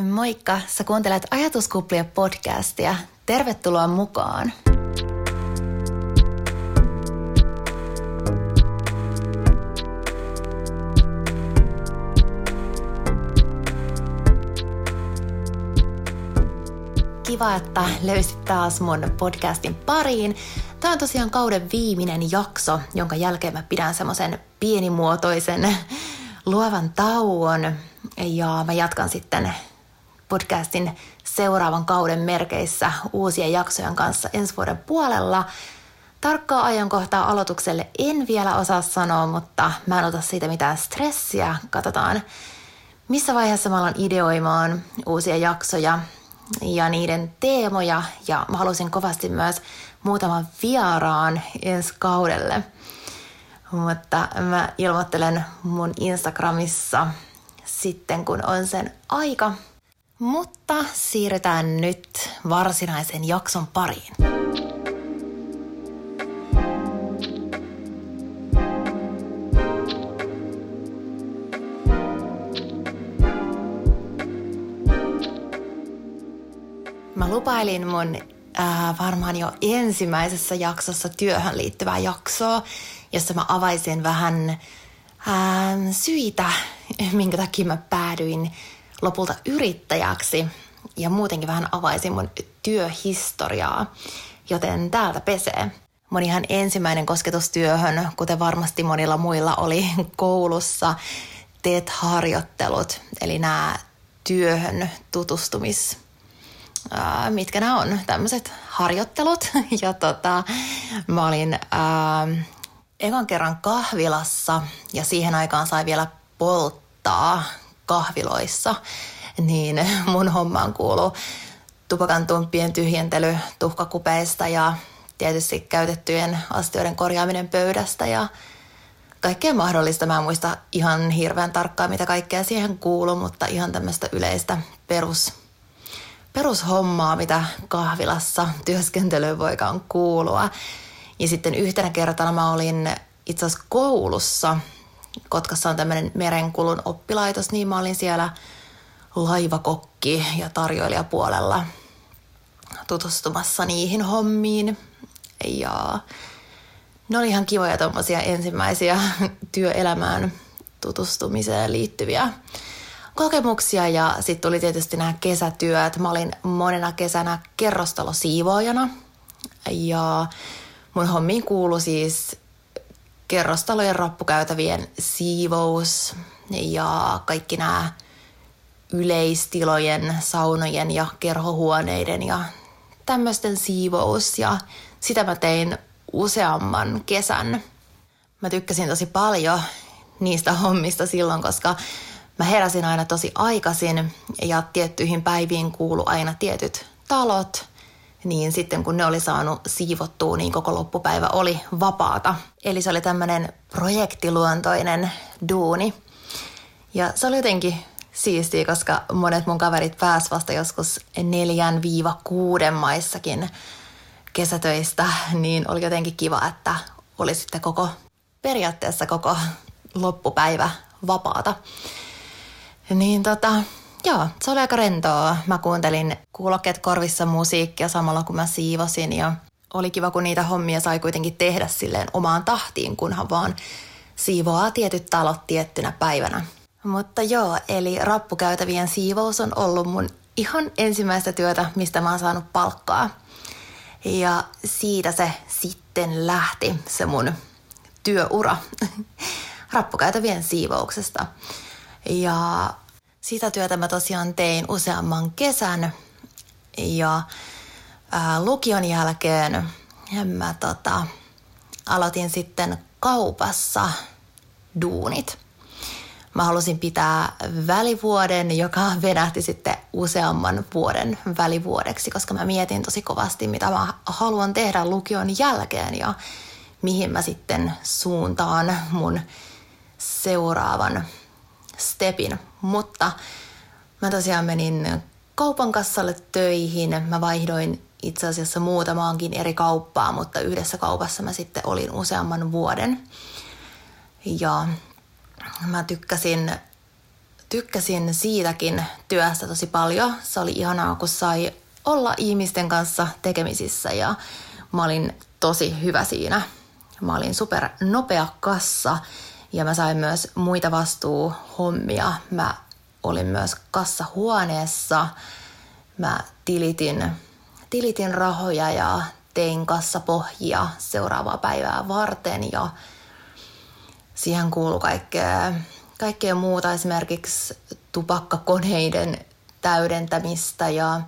Moikka, sä kuuntelet Ajatuskuplia podcastia. Tervetuloa mukaan. Kiva, että löysit taas mun podcastin pariin. Tämä on tosiaan kauden viimeinen jakso, jonka jälkeen mä pidän semmoisen pienimuotoisen luovan tauon. Ja mä jatkan sitten podcastin seuraavan kauden merkeissä uusien jaksojen kanssa ensi vuoden puolella. Tarkkaa ajankohtaa aloitukselle en vielä osaa sanoa, mutta mä en ota siitä mitään stressiä. Katsotaan, missä vaiheessa mä alan ideoimaan uusia jaksoja ja niiden teemoja. Ja mä halusin kovasti myös muutaman vieraan ensi kaudelle. Mutta mä ilmoittelen mun Instagramissa sitten, kun on sen aika. Mutta siirrytään nyt varsinaisen jakson pariin. Mä lupailin mun äh, varmaan jo ensimmäisessä jaksossa työhön liittyvää jaksoa, jossa mä avaisin vähän äh, syitä, minkä takia mä päädyin lopulta yrittäjäksi ja muutenkin vähän avaisin mun työhistoriaa, joten täältä pesee. Mun ihan ensimmäinen kosketustyöhön, kuten varmasti monilla muilla oli koulussa, teet harjoittelut, eli nämä työhön tutustumis mitkä nämä on, tämmöiset harjoittelut. Ja tota, mä olin ää, ekan kerran kahvilassa ja siihen aikaan sai vielä polttaa kahviloissa, niin mun hommaan kuuluu tupakan tumppien tyhjentely tuhkakupeista ja tietysti käytettyjen astioiden korjaaminen pöydästä ja kaikkea mahdollista. Mä en muista ihan hirveän tarkkaan, mitä kaikkea siihen kuuluu, mutta ihan tämmöistä yleistä perus, perushommaa, mitä kahvilassa työskentelyyn voikaan kuulua. Ja sitten yhtenä kertana mä olin itse asiassa koulussa – Kotkassa on tämmöinen merenkulun oppilaitos, niin mä olin siellä laivakokki ja tarjoilijapuolella tutustumassa niihin hommiin. Ja ne oli ihan kivoja tuommoisia ensimmäisiä työelämään tutustumiseen liittyviä kokemuksia ja sitten tuli tietysti nämä kesätyöt. Mä olin monena kesänä kerrostalosiivoojana ja mun hommiin kuului siis kerrostalojen rappukäytävien siivous ja kaikki nämä yleistilojen, saunojen ja kerhohuoneiden ja tämmöisten siivous. Ja sitä mä tein useamman kesän. Mä tykkäsin tosi paljon niistä hommista silloin, koska mä heräsin aina tosi aikaisin ja tiettyihin päiviin kuulu aina tietyt talot – niin sitten kun ne oli saanut siivottua, niin koko loppupäivä oli vapaata. Eli se oli tämmöinen projektiluontoinen duuni. Ja se oli jotenkin siistiä, koska monet mun kaverit pääs vasta joskus neljän viiva kuuden maissakin kesätöistä, niin oli jotenkin kiva, että oli sitten koko, periaatteessa koko loppupäivä vapaata. Niin tota, Joo, se oli aika rentoa. Mä kuuntelin kuulokkeet korvissa musiikkia samalla kun mä siivosin ja oli kiva, kun niitä hommia sai kuitenkin tehdä silleen omaan tahtiin, kunhan vaan siivoaa tietyt talot tiettynä päivänä. Mutta joo, eli rappukäytävien siivous on ollut mun ihan ensimmäistä työtä, mistä mä oon saanut palkkaa. Ja siitä se sitten lähti, se mun työura rappukäytävien siivouksesta. Ja sitä työtä mä tosiaan tein useamman kesän ja ää, lukion jälkeen mä tota, aloitin sitten kaupassa duunit. Mä halusin pitää välivuoden, joka venähti sitten useamman vuoden välivuodeksi, koska mä mietin tosi kovasti, mitä mä haluan tehdä lukion jälkeen ja mihin mä sitten suuntaan mun seuraavan stepin. Mutta mä tosiaan menin kaupan kassalle töihin. Mä vaihdoin itse asiassa muutamaankin eri kauppaa, mutta yhdessä kaupassa mä sitten olin useamman vuoden. Ja mä tykkäsin tykkäsin siitäkin työstä tosi paljon. Se oli ihanaa, kun sai olla ihmisten kanssa tekemisissä ja mä olin tosi hyvä siinä. Mä olin super nopea kassa ja mä sain myös muita vastuuhommia. Mä olin myös kassahuoneessa. Mä tilitin, tilitin rahoja ja tein kassapohjia seuraavaa päivää varten ja siihen kuului kaikkea, kaikkea muuta, esimerkiksi tupakkakoneiden täydentämistä ja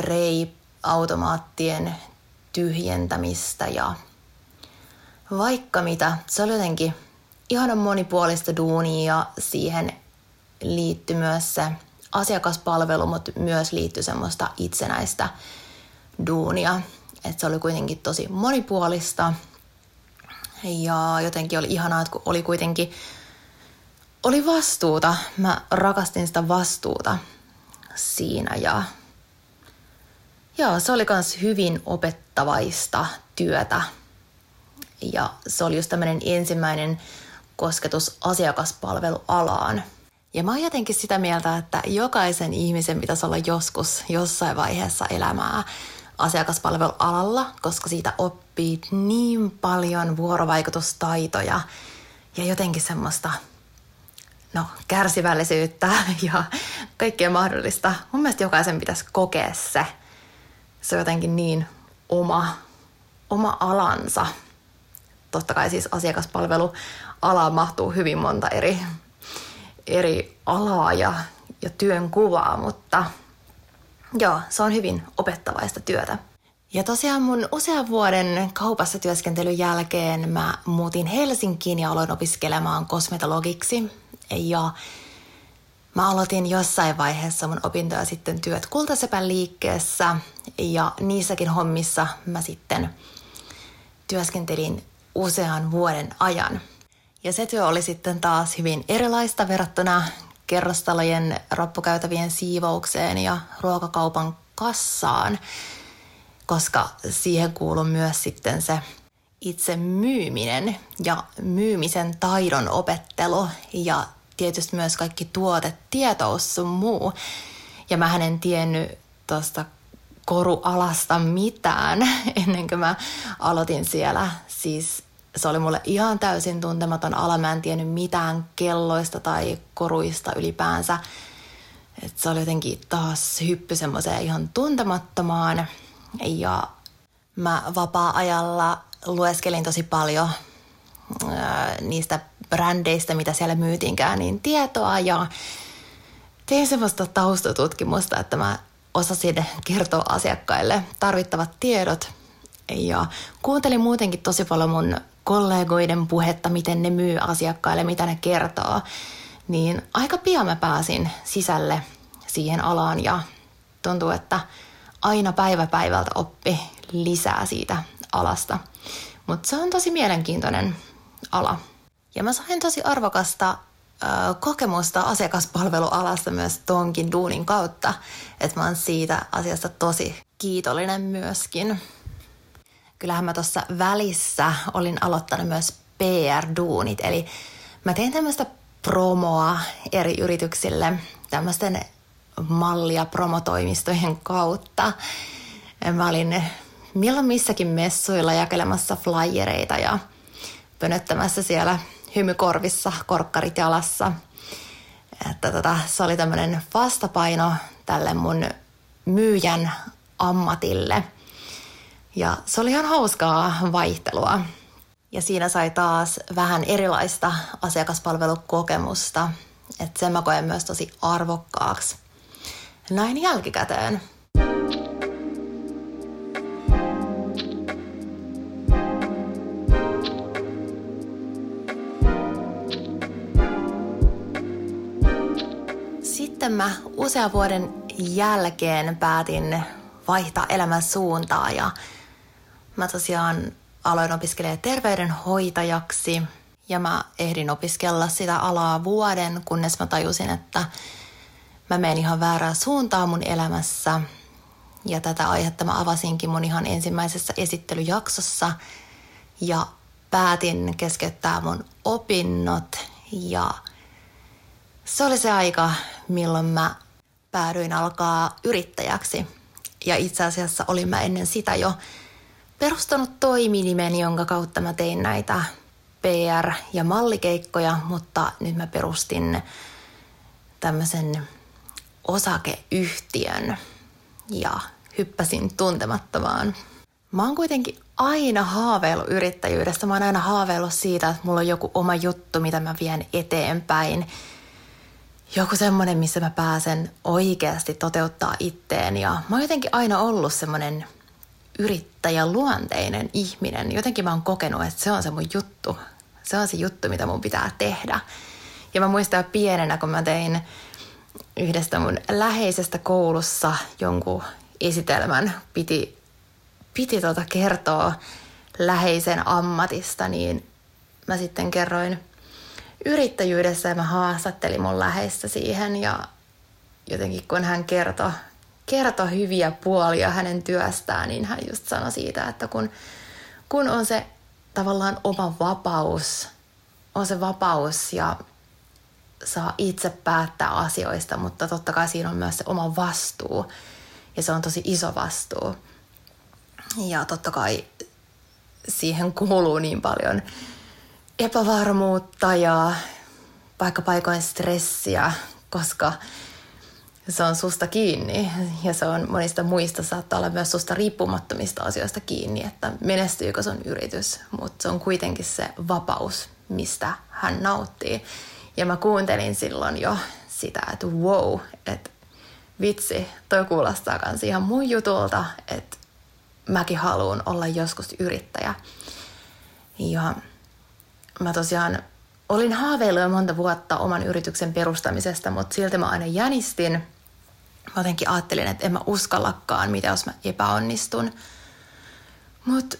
rei-automaattien tyhjentämistä ja vaikka mitä. Se oli jotenkin ihanan monipuolista duunia ja siihen liittyi myös se asiakaspalvelu, mutta myös liittyi semmoista itsenäistä duunia. Et se oli kuitenkin tosi monipuolista ja jotenkin oli ihanaa, että kun oli kuitenkin oli vastuuta. Mä rakastin sitä vastuuta siinä ja Joo, se oli myös hyvin opettavaista työtä. Ja se oli just tämmöinen ensimmäinen kosketus asiakaspalvelualaan. Ja mä oon jotenkin sitä mieltä, että jokaisen ihmisen pitäisi olla joskus jossain vaiheessa elämää asiakaspalvelualalla, koska siitä oppii niin paljon vuorovaikutustaitoja ja jotenkin semmoista no, kärsivällisyyttä ja kaikkea mahdollista. Mun mielestä jokaisen pitäisi kokea se. Se on jotenkin niin oma, oma alansa. Totta kai siis asiakaspalvelualaan mahtuu hyvin monta eri, eri alaa ja, ja työn kuvaa, mutta joo, se on hyvin opettavaista työtä. Ja tosiaan mun usean vuoden kaupassa työskentelyn jälkeen mä muutin Helsinkiin ja aloin opiskelemaan kosmetologiksi. Ja mä aloitin jossain vaiheessa mun opintoja sitten työt Kultasepän liikkeessä ja niissäkin hommissa mä sitten työskentelin usean vuoden ajan. Ja se työ oli sitten taas hyvin erilaista verrattuna kerrostalojen rappukäytävien siivoukseen ja ruokakaupan kassaan, koska siihen kuuluu myös sitten se itse myyminen ja myymisen taidon opettelu ja tietysti myös kaikki tuotetietous sun muu. Ja mä en tiennyt tuosta korualasta mitään ennen kuin mä aloitin siellä. Siis se oli mulle ihan täysin tuntematon ala. Mä en tiennyt mitään kelloista tai koruista ylipäänsä. Et se oli jotenkin taas hyppy semmoiseen ihan tuntemattomaan. Ja mä vapaa-ajalla lueskelin tosi paljon ää, niistä brändeistä, mitä siellä myytiinkään, niin tietoa ja tein semmoista taustatutkimusta, että mä osasin kertoa asiakkaille tarvittavat tiedot ja kuuntelin muutenkin tosi paljon mun kollegoiden puhetta, miten ne myy asiakkaille, mitä ne kertoo, niin aika pian mä pääsin sisälle siihen alaan ja tuntuu, että aina päivä päivältä oppi lisää siitä alasta. Mutta se on tosi mielenkiintoinen ala. Ja mä sain tosi arvokasta kokemusta asiakaspalvelualasta myös tonkin duunin kautta, että mä oon siitä asiasta tosi kiitollinen myöskin kyllähän mä tuossa välissä olin aloittanut myös PR-duunit, eli mä tein tämmöistä promoa eri yrityksille tämmöisten mallia promotoimistojen kautta. Mä olin milloin missäkin messuilla jakelemassa flyereita ja pönöttämässä siellä hymykorvissa, korkkarit jalassa. Että tota, se oli tämmöinen vastapaino tälle mun myyjän ammatille – ja se oli ihan hauskaa vaihtelua. Ja siinä sai taas vähän erilaista asiakaspalvelukokemusta. Että sen mä koen myös tosi arvokkaaksi. Näin jälkikäteen. Sitten mä usean vuoden jälkeen päätin vaihtaa elämän suuntaa ja Mä tosiaan aloin opiskelemaan terveydenhoitajaksi ja mä ehdin opiskella sitä alaa vuoden, kunnes mä tajusin, että mä menen ihan väärää suuntaa mun elämässä. Ja tätä aihetta mä avasinkin mun ihan ensimmäisessä esittelyjaksossa ja päätin keskeyttää mun opinnot ja se oli se aika, milloin mä päädyin alkaa yrittäjäksi. Ja itse asiassa olin mä ennen sitä jo perustanut toiminimen, jonka kautta mä tein näitä PR- ja mallikeikkoja, mutta nyt mä perustin tämmöisen osakeyhtiön ja hyppäsin tuntemattomaan. Mä oon kuitenkin aina haaveillut yrittäjyydestä. Mä oon aina haaveillut siitä, että mulla on joku oma juttu, mitä mä vien eteenpäin. Joku semmonen, missä mä pääsen oikeasti toteuttaa itteen. Ja mä oon jotenkin aina ollut semmonen yrittäjäluonteinen ihminen. Jotenkin mä oon kokenut, että se on se mun juttu. Se on se juttu, mitä mun pitää tehdä. Ja mä muistan pienenä, kun mä tein yhdestä mun läheisestä koulussa jonkun esitelmän, piti, piti tota kertoa läheisen ammatista, niin mä sitten kerroin yrittäjyydessä ja mä haastattelin mun läheistä siihen ja jotenkin kun hän kertoi kertoi hyviä puolia hänen työstään, niin hän just sanoi siitä, että kun, kun on se tavallaan oma vapaus, on se vapaus ja saa itse päättää asioista, mutta totta kai siinä on myös se oma vastuu ja se on tosi iso vastuu. Ja totta kai siihen kuuluu niin paljon epävarmuutta ja vaikka paikoin stressiä, koska se on susta kiinni ja se on monista muista saattaa olla myös susta riippumattomista asioista kiinni, että menestyykö sun yritys, mutta se on kuitenkin se vapaus, mistä hän nauttii. Ja mä kuuntelin silloin jo sitä, että wow, että vitsi, toi kuulostaa kans ihan mun jutulta, että mäkin haluan olla joskus yrittäjä. Ja mä tosiaan olin haaveillut jo monta vuotta oman yrityksen perustamisesta, mutta silti mä aina jänistin. Mä jotenkin ajattelin, että en mä uskallakaan, mitä jos mä epäonnistun. Mutta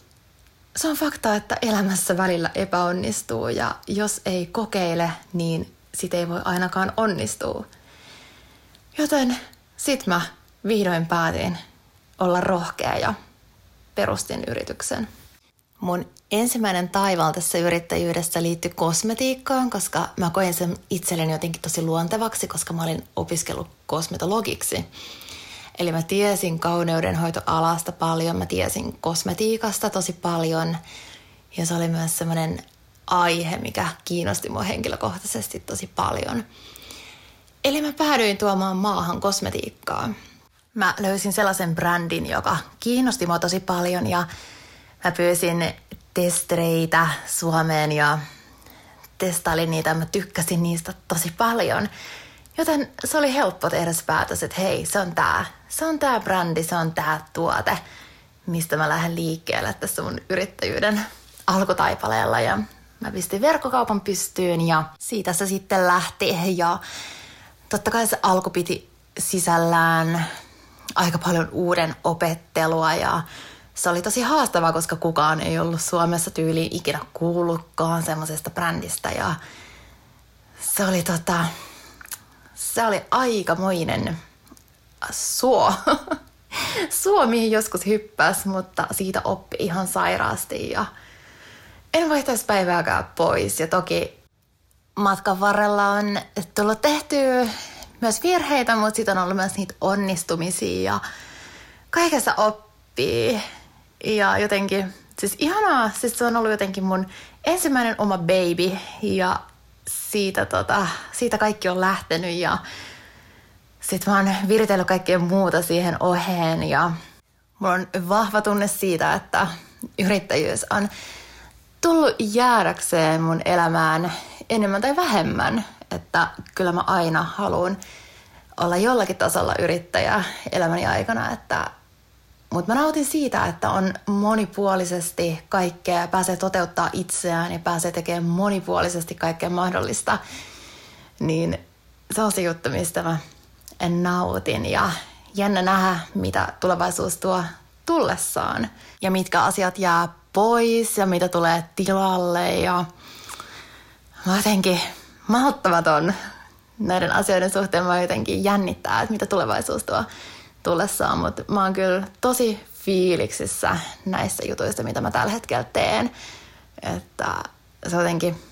se on fakta, että elämässä välillä epäonnistuu ja jos ei kokeile, niin sit ei voi ainakaan onnistua. Joten sit mä vihdoin päätin olla rohkea ja perustin yrityksen. Mun ensimmäinen taival tässä yrittäjyydessä liittyi kosmetiikkaan, koska mä koin sen itselleni jotenkin tosi luontevaksi, koska mä olin opiskellut kosmetologiksi. Eli mä tiesin kauneudenhoitoalasta paljon, mä tiesin kosmetiikasta tosi paljon ja se oli myös semmoinen aihe, mikä kiinnosti mua henkilökohtaisesti tosi paljon. Eli mä päädyin tuomaan maahan kosmetiikkaa. Mä löysin sellaisen brändin, joka kiinnosti mua tosi paljon ja mä pyysin testreitä Suomeen ja testailin niitä mä tykkäsin niistä tosi paljon. Joten se oli helppo tehdä se päätös, että hei, se on tää. Se on tää brändi, se on tää tuote, mistä mä lähden liikkeelle tässä mun yrittäjyyden alkutaipaleella. Ja mä pistin verkkokaupan pystyyn ja siitä se sitten lähti. Ja totta kai se alku piti sisällään aika paljon uuden opettelua ja se oli tosi haastavaa, koska kukaan ei ollut Suomessa tyyliin ikinä kuullutkaan semmoisesta brändistä ja se oli tota, se oli aikamoinen suo. suo, mihin joskus hyppäs, mutta siitä oppi ihan sairaasti ja en vaihtaisi päivääkään pois. Ja toki matkan varrella on tullut tehtyä myös virheitä, mutta sitten on ollut myös niitä onnistumisia ja kaikessa oppii. Ja jotenkin, siis ihanaa, siis se on ollut jotenkin mun ensimmäinen oma baby ja siitä, tota, siitä kaikki on lähtenyt ja sitten mä oon viritellyt kaikkea muuta siihen oheen ja mulla on vahva tunne siitä, että yrittäjyys on tullut jäädäkseen mun elämään enemmän tai vähemmän. Että kyllä mä aina haluan olla jollakin tasolla yrittäjä elämäni aikana, että mutta mä nautin siitä, että on monipuolisesti kaikkea, pääsee toteuttaa itseään ja pääsee tekemään monipuolisesti kaikkea mahdollista. Niin se on se juttu, mistä mä en nautin. Ja jännä nähdä, mitä tulevaisuus tuo tullessaan. Ja mitkä asiat jää pois ja mitä tulee tilalle. Ja mä jotenkin mahottamaton näiden asioiden suhteen. Mä jotenkin jännittää, että mitä tulevaisuus tuo tullessaan, mutta mä oon kyllä tosi fiiliksissä näissä jutuista, mitä mä tällä hetkellä teen. Että se jotenkin,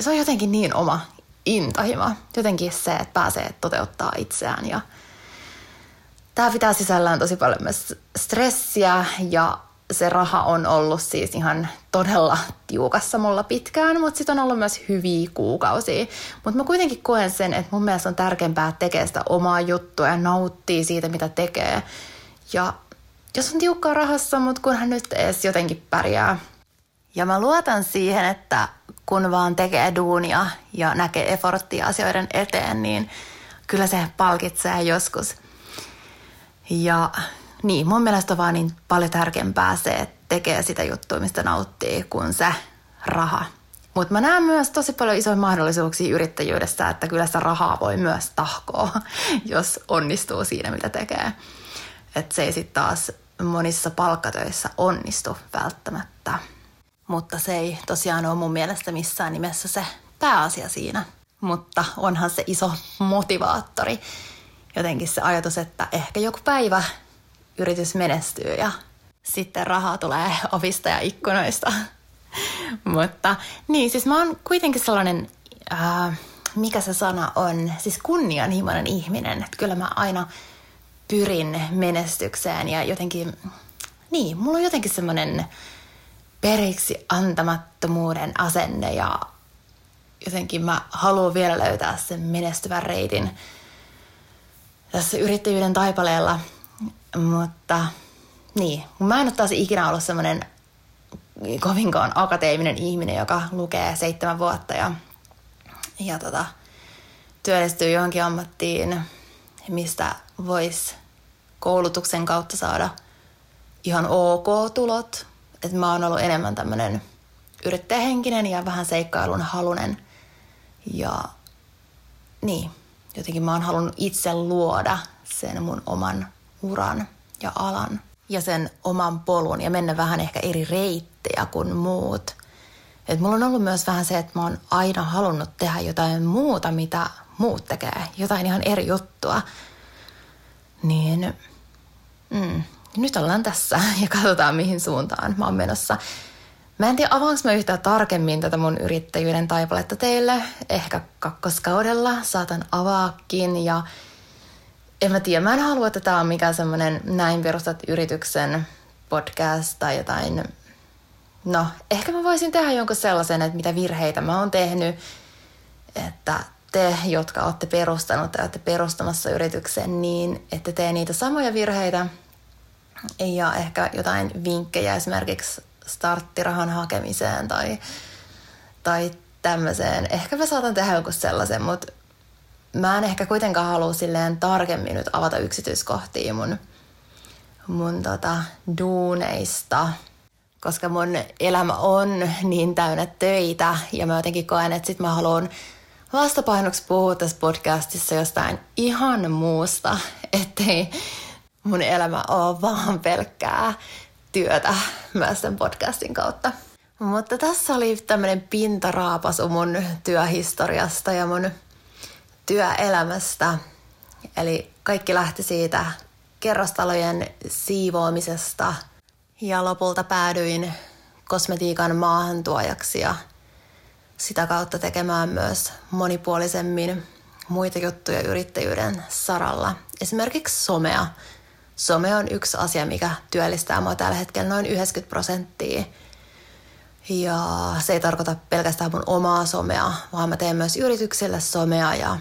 se on jotenkin niin oma intohimo. Jotenkin se, että pääsee toteuttaa itseään ja tämä pitää sisällään tosi paljon myös stressiä ja se raha on ollut siis ihan todella tiukassa mulla pitkään, mutta sitten on ollut myös hyviä kuukausia. Mutta mä kuitenkin koen sen, että mun mielestä on tärkeämpää tekee sitä omaa juttua ja nauttii siitä, mitä tekee. Ja jos on tiukkaa rahassa, mutta kunhan nyt edes jotenkin pärjää. Ja mä luotan siihen, että kun vaan tekee duunia ja näkee efforttia asioiden eteen, niin kyllä se palkitsee joskus. Ja niin, mun mielestä on vaan niin paljon tärkeämpää se, että tekee sitä juttua, mistä nauttii, kuin se raha. Mutta mä näen myös tosi paljon isoja mahdollisuuksia yrittäjyydessä, että kyllä sitä rahaa voi myös tahkoa, jos onnistuu siinä, mitä tekee. Että se ei sitten taas monissa palkkatöissä onnistu välttämättä. Mutta se ei tosiaan ole mun mielestä missään nimessä se pääasia siinä. Mutta onhan se iso motivaattori. Jotenkin se ajatus, että ehkä joku päivä yritys menestyy ja sitten rahaa tulee ovista ja ikkunoista. Mutta niin, siis mä oon kuitenkin sellainen, äh, mikä se sana on, siis kunnianhimoinen ihminen. Että kyllä mä aina pyrin menestykseen ja jotenkin, niin, mulla on jotenkin semmoinen periksi antamattomuuden asenne ja jotenkin mä haluan vielä löytää sen menestyvän reitin tässä yrittäjyyden taipaleella – mutta niin, mä en ole taas ikinä ollut semmoinen kovinkaan akateeminen ihminen, joka lukee seitsemän vuotta ja, ja tota, työllistyy johonkin ammattiin, mistä voisi koulutuksen kautta saada ihan ok tulot. Että mä oon ollut enemmän tämmöinen yrittäjähenkinen ja vähän seikkailun halunen. Ja niin, jotenkin mä oon halunnut itse luoda sen mun oman uran ja alan ja sen oman polun ja mennä vähän ehkä eri reittejä kuin muut. Et mulla on ollut myös vähän se, että mä oon aina halunnut tehdä jotain muuta, mitä muut tekee. Jotain ihan eri juttua. Niin mm, nyt ollaan tässä ja katsotaan mihin suuntaan mä oon menossa. Mä en tiedä, avaanko mä yhtään tarkemmin tätä mun yrittäjyyden taipaletta teille. Ehkä kakkoskaudella saatan avaakin ja en mä tiedä, mä en halua, että tämä on mikään semmoinen näin perustat yrityksen podcast tai jotain. No, ehkä mä voisin tehdä jonkun sellaisen, että mitä virheitä mä oon tehnyt, että te, jotka olette perustanut tai olette perustamassa yrityksen, niin ette tee niitä samoja virheitä. Ja ehkä jotain vinkkejä esimerkiksi starttirahan hakemiseen tai, tai tämmöiseen. Ehkä mä saatan tehdä jonkun sellaisen, mutta mä en ehkä kuitenkaan halua silleen tarkemmin nyt avata yksityiskohtia mun, mun tota, duuneista, koska mun elämä on niin täynnä töitä ja mä jotenkin koen, että sit mä haluan vastapainoksi puhua tässä podcastissa jostain ihan muusta, ettei mun elämä ole vaan pelkkää työtä myös sen podcastin kautta. Mutta tässä oli tämmöinen pintaraapasu mun työhistoriasta ja mun työelämästä. Eli kaikki lähti siitä kerrostalojen siivoamisesta ja lopulta päädyin kosmetiikan maahantuojaksi ja sitä kautta tekemään myös monipuolisemmin muita juttuja yrittäjyyden saralla. Esimerkiksi somea. Some on yksi asia, mikä työllistää mua tällä hetkellä noin 90 prosenttia. Ja se ei tarkoita pelkästään mun omaa somea, vaan mä teen myös yrityksille somea ja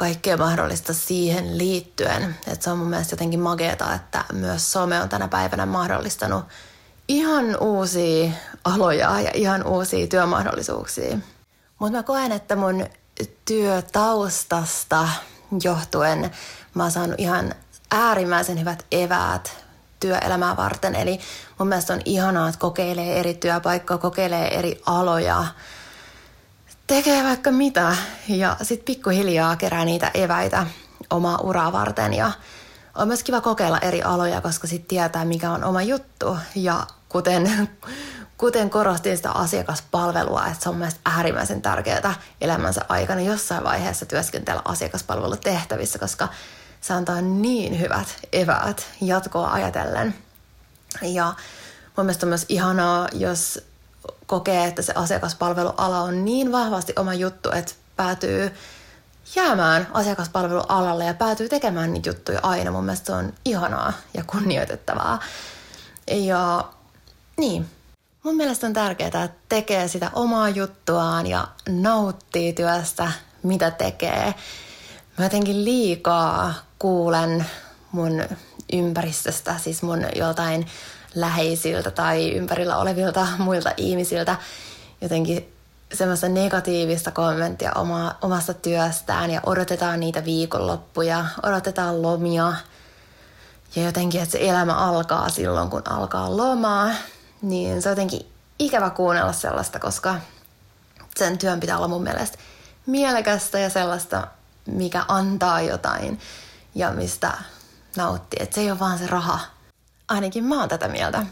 kaikkea mahdollista siihen liittyen. Et se on mun mielestä jotenkin mageeta, että myös some on tänä päivänä mahdollistanut ihan uusia aloja ja ihan uusia työmahdollisuuksia. Mutta mä koen, että mun työtaustasta johtuen mä oon saanut ihan äärimmäisen hyvät eväät työelämää varten. Eli mun mielestä on ihanaa, että kokeilee eri työpaikkoja, kokeilee eri aloja – tekee vaikka mitä ja sitten pikkuhiljaa kerää niitä eväitä omaa uraa varten ja on myös kiva kokeilla eri aloja, koska sitten tietää, mikä on oma juttu. Ja kuten, kuten korostin sitä asiakaspalvelua, että se on mielestäni äärimmäisen tärkeää elämänsä aikana jossain vaiheessa työskentellä asiakaspalvelutehtävissä, koska se antaa niin hyvät eväät jatkoa ajatellen. Ja mun mielestä on myös ihanaa, jos kokee, että se asiakaspalveluala on niin vahvasti oma juttu, että päätyy jäämään asiakaspalvelualalle ja päätyy tekemään niitä juttuja aina. Mun mielestä se on ihanaa ja kunnioitettavaa. Ja niin, mun mielestä on tärkeää, että tekee sitä omaa juttuaan ja nauttii työstä, mitä tekee. Mä jotenkin liikaa kuulen mun ympäristöstä, siis mun joltain läheisiltä tai ympärillä olevilta muilta ihmisiltä jotenkin semmoista negatiivista kommenttia oma, omasta työstään ja odotetaan niitä viikonloppuja, odotetaan lomia ja jotenkin, että se elämä alkaa silloin, kun alkaa lomaa, niin se on jotenkin ikävä kuunnella sellaista, koska sen työn pitää olla mun mielestä mielekästä ja sellaista, mikä antaa jotain ja mistä nauttii. Että se ei ole vaan se raha. Ainakin mä oon tätä mieltä.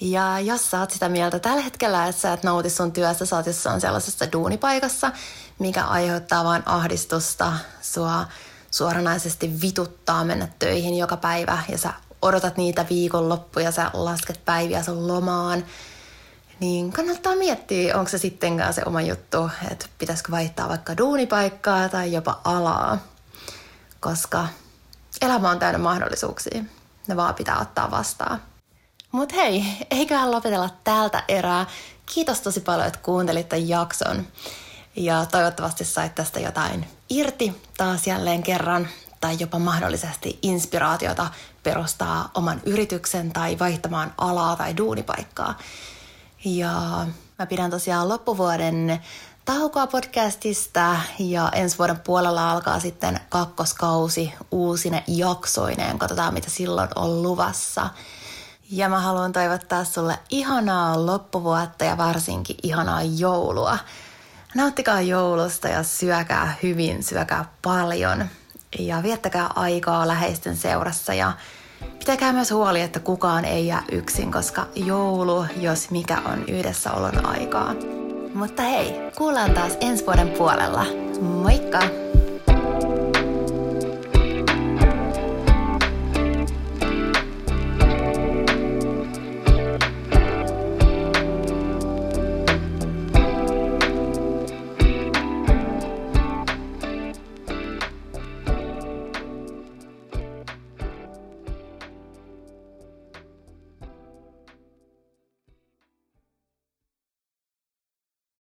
Ja jos sä oot sitä mieltä tällä hetkellä, että sä et nauti sun työstä, sä oot jossain sellaisessa duunipaikassa, mikä aiheuttaa vain ahdistusta, sua suoranaisesti vituttaa mennä töihin joka päivä ja sä odotat niitä viikonloppuja, sä lasket päiviä sun lomaan, niin kannattaa miettiä, onko se sittenkään se oma juttu, että pitäisikö vaihtaa vaikka duunipaikkaa tai jopa alaa, koska elämä on täynnä mahdollisuuksia. Ne vaan pitää ottaa vastaan. Mut hei, eiköhän lopetella täältä erää. Kiitos tosi paljon, että kuuntelit tämän jakson. Ja toivottavasti sait tästä jotain irti taas jälleen kerran tai jopa mahdollisesti inspiraatiota perustaa oman yrityksen tai vaihtamaan alaa tai duunipaikkaa. Ja mä pidän tosiaan loppuvuoden taukoa podcastista ja ensi vuoden puolella alkaa sitten kakkoskausi uusine jaksoineen. Katsotaan, mitä silloin on luvassa. Ja mä haluan toivottaa sulle ihanaa loppuvuotta ja varsinkin ihanaa joulua. Nauttikaa joulusta ja syökää hyvin, syökää paljon ja viettäkää aikaa läheisten seurassa ja pitäkää myös huoli, että kukaan ei jää yksin, koska joulu, jos mikä on yhdessäolon aikaa. Mutta hei, kuullaan taas ensi vuoden puolella. Moikka!